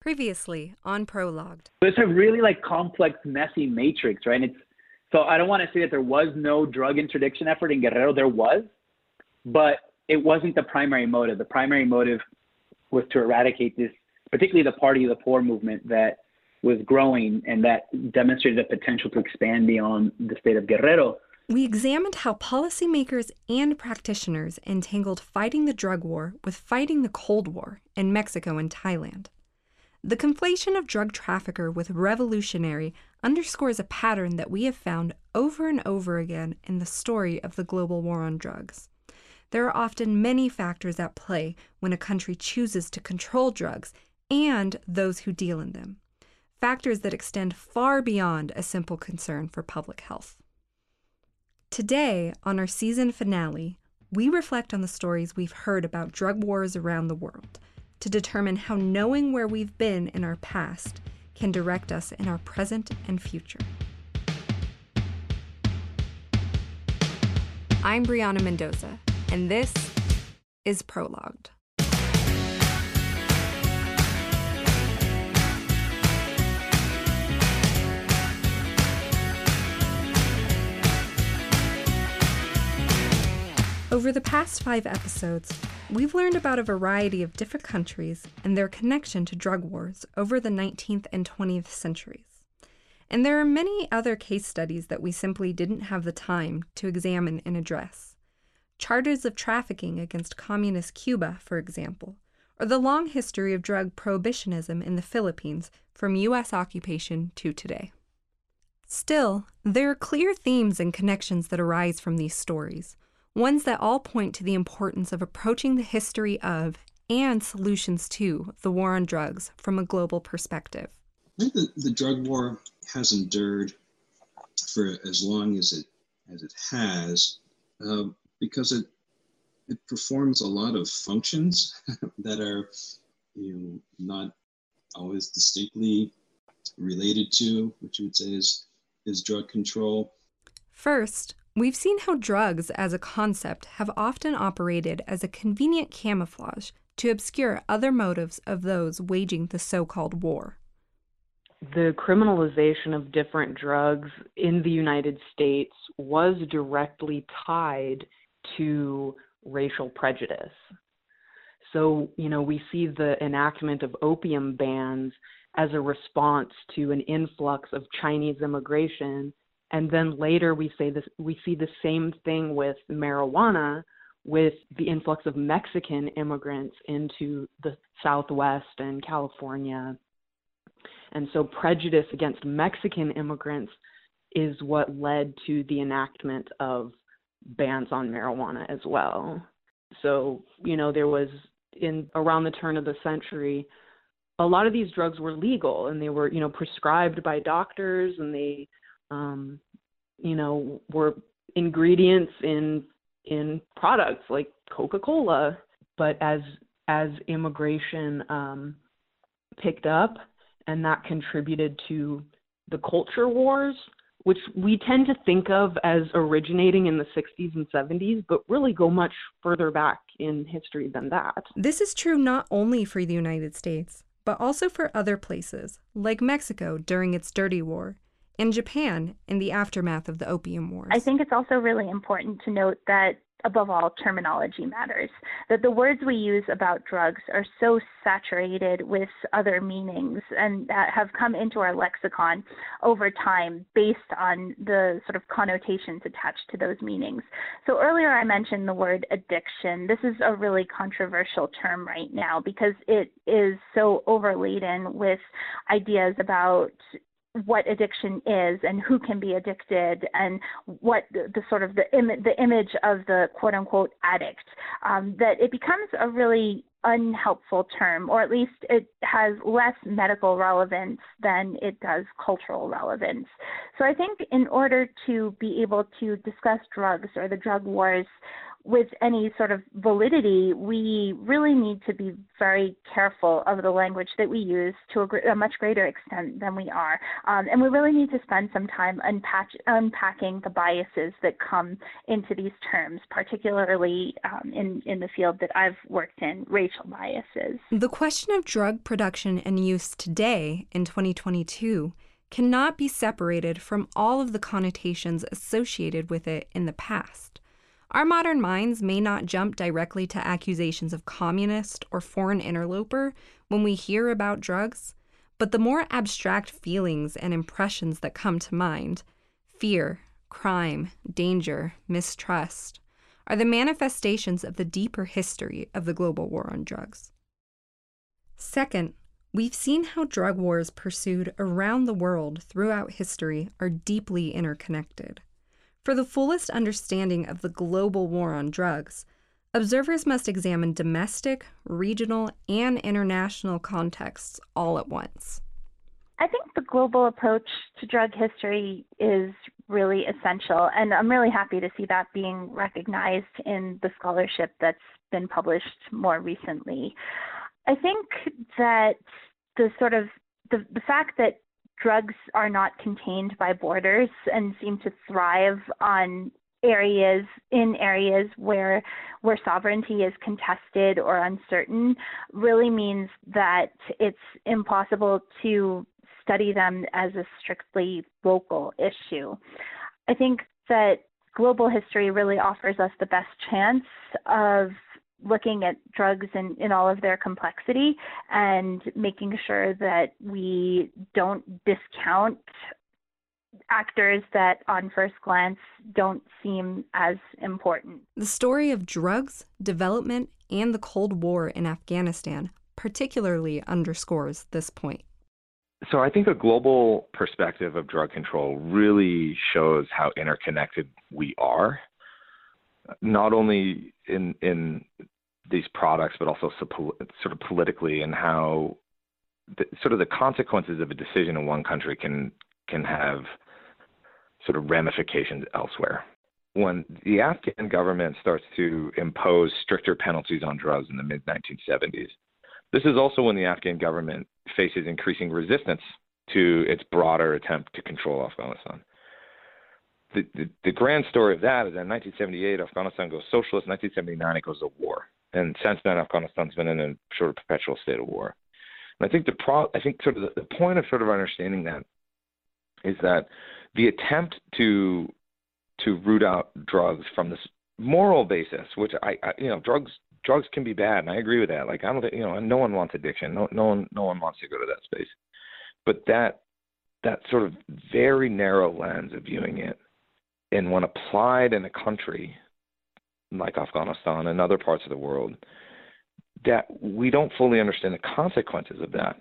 Previously on Prologued. It's a really like complex, messy matrix, right? And it's so I don't want to say that there was no drug interdiction effort in Guerrero. There was, but it wasn't the primary motive. The primary motive was to eradicate this, particularly the Party of the Poor movement that was growing and that demonstrated the potential to expand beyond the state of Guerrero. We examined how policymakers and practitioners entangled fighting the drug war with fighting the Cold War in Mexico and Thailand. The conflation of drug trafficker with revolutionary underscores a pattern that we have found over and over again in the story of the global war on drugs. There are often many factors at play when a country chooses to control drugs and those who deal in them, factors that extend far beyond a simple concern for public health. Today, on our season finale, we reflect on the stories we've heard about drug wars around the world to determine how knowing where we've been in our past can direct us in our present and future. I'm Brionna Mendoza, and this is Prologued. Over the past five episodes, we've learned about a variety of different countries and their connection to drug wars over the 19th and 20th centuries. And there are many other case studies that we simply didn't have the time to examine and address. Charters of trafficking against communist Cuba, for example, or the long history of drug prohibitionism in the Philippines from U.S. occupation to today. Still, there are clear themes and connections that arise from these stories ones that all point to the importance of approaching the history of and solutions to the war on drugs from a global perspective. I think the, the drug war has endured for as long as it as it has uh, because it it performs a lot of functions that are you know not always distinctly related to what you would say is is drug control. First, We've seen how drugs as a concept have often operated as a convenient camouflage to obscure other motives of those waging the so called war. The criminalization of different drugs in the United States was directly tied to racial prejudice. So, you know, we see the enactment of opium bans as a response to an influx of Chinese immigration and then later we say this we see the same thing with marijuana with the influx of Mexican immigrants into the Southwest and California. And so prejudice against Mexican immigrants is what led to the enactment of bans on marijuana as well. So, you know, there was in around the turn of the century a lot of these drugs were legal and they were, you know, prescribed by doctors and they um, you know, were ingredients in in products like Coca-Cola. But as as immigration um, picked up, and that contributed to the culture wars, which we tend to think of as originating in the 60s and 70s, but really go much further back in history than that. This is true not only for the United States, but also for other places, like Mexico during its Dirty War, in Japan in the aftermath of the Opium Wars. I think it's also really important to note that above all, terminology matters. That the words we use about drugs are so saturated with other meanings and that have come into our lexicon over time based on the sort of connotations attached to those meanings. So earlier I mentioned the word addiction. This is a really controversial term right now because it is so overladen with ideas about what addiction is and who can be addicted and what the, the sort of the, Im- the image of the quote unquote addict um, that it becomes a really unhelpful term or at least it has less medical relevance than it does cultural relevance. So i think in order to be able to discuss drugs or the drug wars with any sort of validity, we really need to be very careful of the language that we use to a, a much greater extent than we are. Um, and we really need to spend some time unpack, unpacking the biases that come into these terms, particularly um, in, in the field that I've worked in, racial biases. The question of drug production and use today in 2022 cannot be separated from all of the connotations associated with it in the past. Our modern minds may not jump directly to accusations of communist or foreign interloper when we hear about drugs, but the more abstract feelings and impressions that come to mind fear, crime, danger, mistrust are the manifestations of the deeper history of the global war on drugs. Second, we've seen how drug wars pursued around the world throughout history are deeply interconnected. For the fullest understanding of the global war on drugs, observers must examine domestic, regional, and international contexts all at once. I think the global approach to drug history is really essential, and I'm really happy to see that being recognized in the scholarship that's been published more recently. I think that the sort of the, the fact that drugs are not contained by borders and seem to thrive on areas in areas where where sovereignty is contested or uncertain really means that it's impossible to study them as a strictly local issue. I think that global history really offers us the best chance of looking at drugs in, in all of their complexity and making sure that we don't discount actors that on first glance don't seem as important. The story of drugs, development, and the Cold War in Afghanistan particularly underscores this point. So I think a global perspective of drug control really shows how interconnected we are not only in in these products, but also sort of politically and how the, sort of the consequences of a decision in one country can can have sort of ramifications elsewhere. When the Afghan government starts to impose stricter penalties on drugs in the mid 1970s, this is also when the Afghan government faces increasing resistance to its broader attempt to control Afghanistan the, the, the grand story of that is that in 1978, Afghanistan goes socialist. 1979, it goes to war. And since then, Afghanistan's been in a sort of perpetual state of war. And I think the pro, I think sort of the, the point of sort of understanding that is that the attempt to to root out drugs from this moral basis, which I, I you know, drugs drugs can be bad, and I agree with that. Like I don't, you know, no one wants addiction. No, no one, no one wants to go to that space. But that that sort of very narrow lens of viewing it and when applied in a country like Afghanistan and other parts of the world, that we don't fully understand the consequences of that.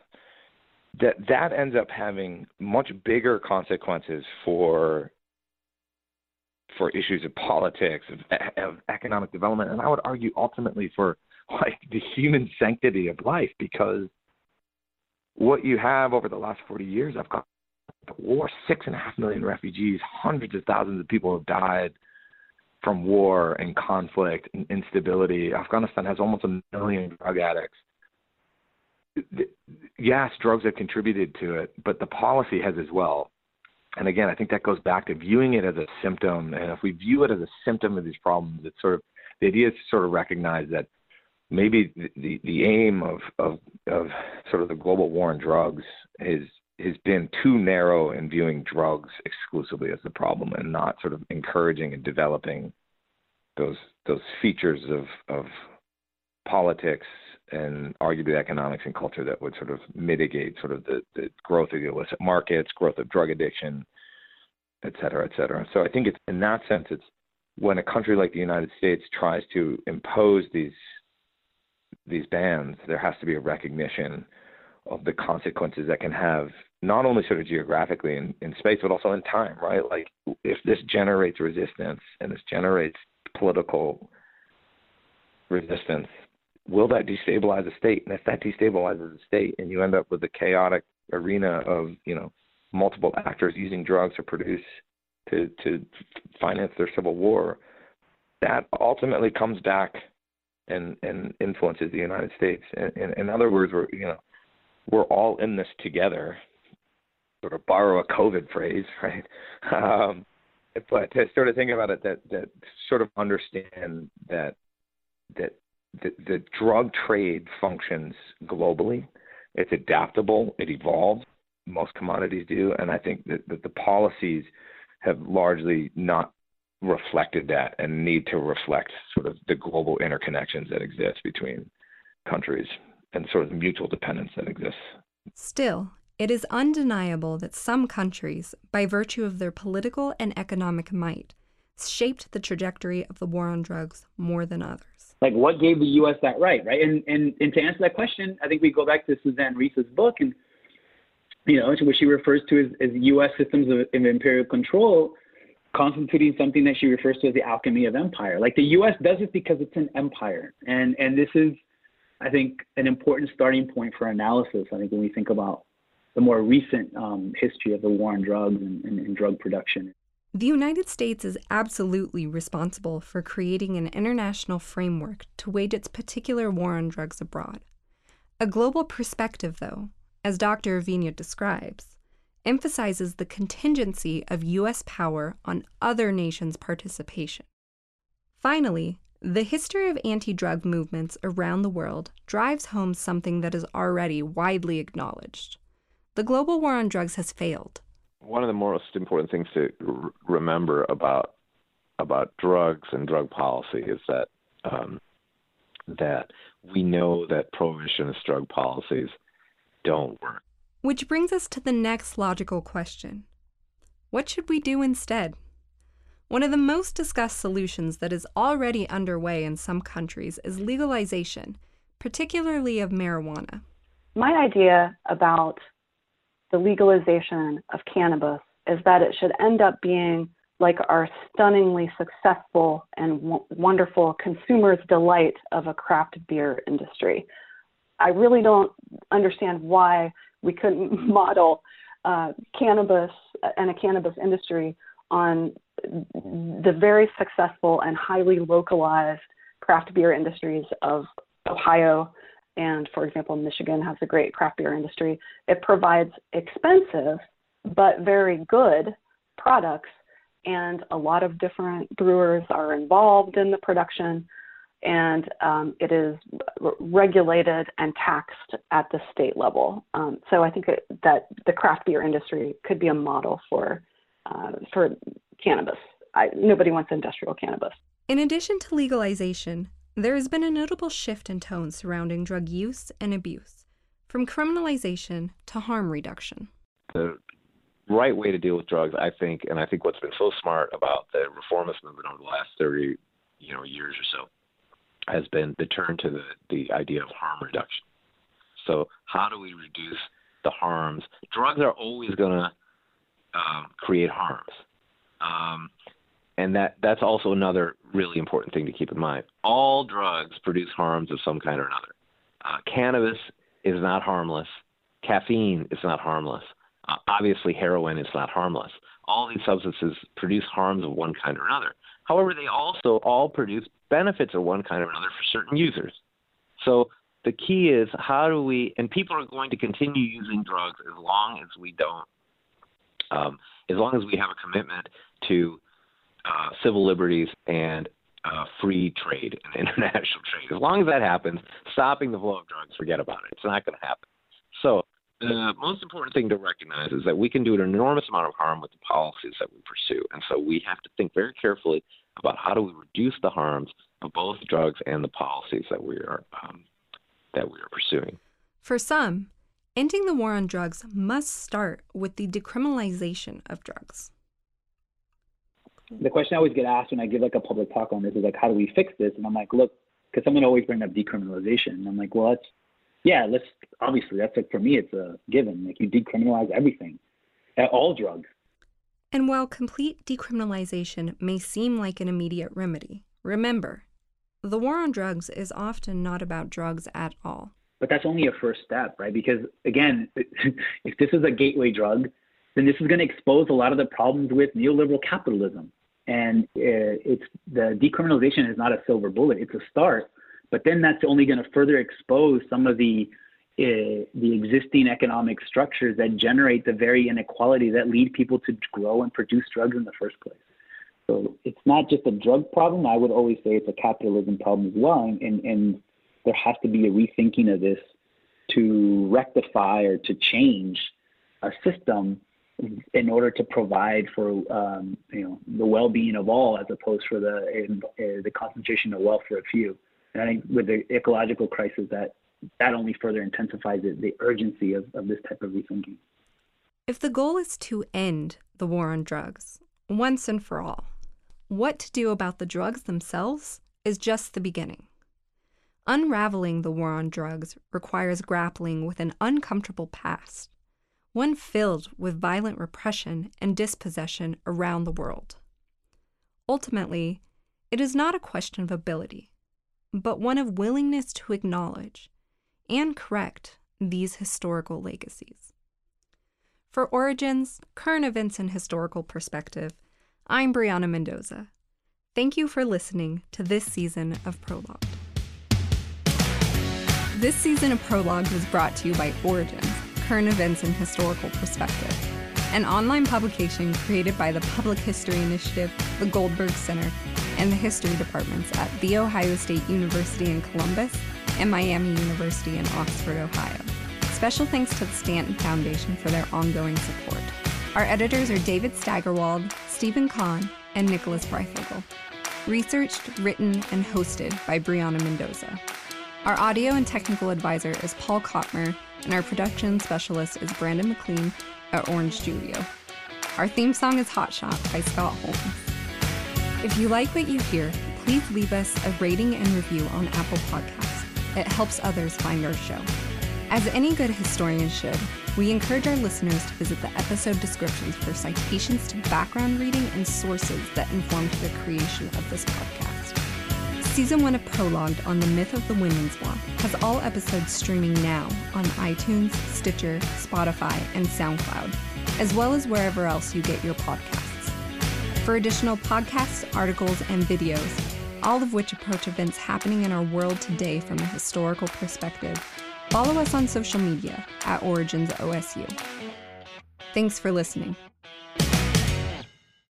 That that ends up having much bigger consequences for for issues of politics, of, of economic development, and I would argue ultimately for like the human sanctity of life, because what you have over the last 40 years, Afghanistan war, six and a half million refugees, hundreds of thousands of people have died from war and conflict and instability. Afghanistan has almost a million drug addicts. Yes, drugs have contributed to it, but the policy has as well. And again, I think that goes back to viewing it as a symptom. And if we view it as a symptom of these problems, it's sort of the idea is to sort of recognize that maybe the, the, the aim of, of, of sort of the global war on drugs is has been too narrow in viewing drugs exclusively as the problem and not sort of encouraging and developing those those features of of politics and arguably economics and culture that would sort of mitigate sort of the, the growth of the illicit markets, growth of drug addiction, et cetera, et cetera. So I think it's in that sense it's when a country like the United States tries to impose these these bans, there has to be a recognition of the consequences that can have not only sort of geographically in, in space, but also in time, right? Like if this generates resistance and this generates political resistance, will that destabilize a state? And if that destabilizes a state and you end up with a chaotic arena of, you know, multiple actors using drugs to produce to to finance their civil war, that ultimately comes back and and influences the United States. In, in, in other words, we're you know we're all in this together. Sort of borrow a COVID phrase, right? Um, but to sort of think about it, that that sort of understand that that the, the drug trade functions globally. It's adaptable. It evolves. Most commodities do, and I think that, that the policies have largely not reflected that and need to reflect sort of the global interconnections that exist between countries and sort of the mutual dependence that exists. Still, it is undeniable that some countries, by virtue of their political and economic might, shaped the trajectory of the war on drugs more than others. Like what gave the US that right, right? And and and to answer that question, I think we go back to Suzanne Reiss's book and you know, what she refers to as, as US systems of, of imperial control constituting something that she refers to as the alchemy of empire. Like the US does it because it's an empire. And and this is I think an important starting point for analysis. I think when we think about the more recent um, history of the war on drugs and, and, and drug production. The United States is absolutely responsible for creating an international framework to wage its particular war on drugs abroad. A global perspective, though, as Dr. Urbina describes, emphasizes the contingency of U.S. power on other nations' participation. Finally, the history of anti drug movements around the world drives home something that is already widely acknowledged. The global war on drugs has failed. One of the most important things to r- remember about about drugs and drug policy is that um, that we know that prohibitionist drug policies don't work. Which brings us to the next logical question What should we do instead? One of the most discussed solutions that is already underway in some countries is legalization, particularly of marijuana. My idea about the legalization of cannabis is that it should end up being like our stunningly successful and w- wonderful consumer's delight of a craft beer industry. I really don't understand why we couldn't model uh, cannabis and a cannabis industry on the very successful and highly localized craft beer industries of Ohio and, for example, Michigan has a great craft beer industry. It provides expensive but very good products, and a lot of different brewers are involved in the production and um, it is regulated and taxed at the state level. Um, so I think that the craft beer industry could be a model for uh, for cannabis. I, nobody wants industrial cannabis. In addition to legalization, there has been a notable shift in tone surrounding drug use and abuse, from criminalization to harm reduction. The right way to deal with drugs, I think, and I think what's been so smart about the reformist movement over the last 30 you know years or so has been the turn to the, the idea of harm reduction. So, how do we reduce the harms? Drugs are always going to um, create harms. Um, and that, that's also another really important thing to keep in mind. All drugs produce harms of some kind or another. Uh, cannabis is not harmless. Caffeine is not harmless. Uh, obviously, heroin is not harmless. All these substances produce harms of one kind or another. However, they also all produce benefits of one kind or another for certain users. So the key is how do we, and people are going to continue using drugs as long as we don't, um, as long as we have a commitment to uh, civil liberties and uh, free trade and international trade. As long as that happens, stopping the flow of drugs, forget about it. It's not going to happen. So the most important thing to recognize is that we can do an enormous amount of harm with the policies that we pursue. And so we have to think very carefully about how do we reduce the harms of both drugs and the policies that we are um, that we are pursuing. For some, ending the war on drugs must start with the decriminalization of drugs. The question I always get asked when I give like a public talk on this is like, how do we fix this? And I'm like, look, because someone always bring up decriminalization. And I'm like, well, that's yeah, let's obviously that's like for me it's a given. Like you decriminalize everything, uh, all drugs. And while complete decriminalization may seem like an immediate remedy, remember, the war on drugs is often not about drugs at all. But that's only a first step, right? Because again, if this is a gateway drug, then this is going to expose a lot of the problems with neoliberal capitalism And uh, it's the decriminalization is not a silver bullet; it's a start. But then that's only going to further expose some of the uh, the existing economic structures that generate the very inequality that lead people to grow and produce drugs in the first place. So it's not just a drug problem. I would always say it's a capitalism problem as well. And, and there has to be a rethinking of this to rectify or to change a system in order to provide for um, you know the well-being of all as opposed for the the concentration of wealth for a few. And I think with the ecological crisis that that only further intensifies the, the urgency of, of this type of rethinking. If the goal is to end the war on drugs once and for all, what to do about the drugs themselves is just the beginning. Unraveling the war on drugs requires grappling with an uncomfortable past, one filled with violent repression and dispossession around the world. Ultimately, it is not a question of ability, but one of willingness to acknowledge and correct these historical legacies. For Origins, current events and historical perspective, I'm Brionna Mendoza. Thank you for listening to this season of Prologue. This season of Prologue was brought to you by Origins, current events and historical perspective, an online publication created by the Public History Initiative, the Goldberg Center, and the history departments at The Ohio State University in Columbus and Miami University in Oxford, Ohio. Special thanks to the Stanton Foundation for their ongoing support. Our editors are David Steigerwald, Steven Conn, and Nicholas Breyfogle. Researched, written, and hosted by Brionna Mendoza. Our audio and technical advisor is Paul Kottmer, and our production specialist is Brandon McLean at Orange Studio. Our theme song is Hot Shot by Scott Holmes. If you like what you hear, please leave us a rating and review on Apple Podcasts. It helps others find our show. As any good historian should, we encourage our listeners to visit the episode descriptions for citations to background reading and sources that informed the creation of this podcast. Season 1 of Prologued on the Myth of the Women's Walk has all episodes streaming now on iTunes, Stitcher, Spotify, and SoundCloud, as well as wherever else you get your podcasts. For additional podcasts, articles, and videos, all of which approach events happening in our world today from a historical perspective. Follow us on social media at Origins OSU. Thanks for listening.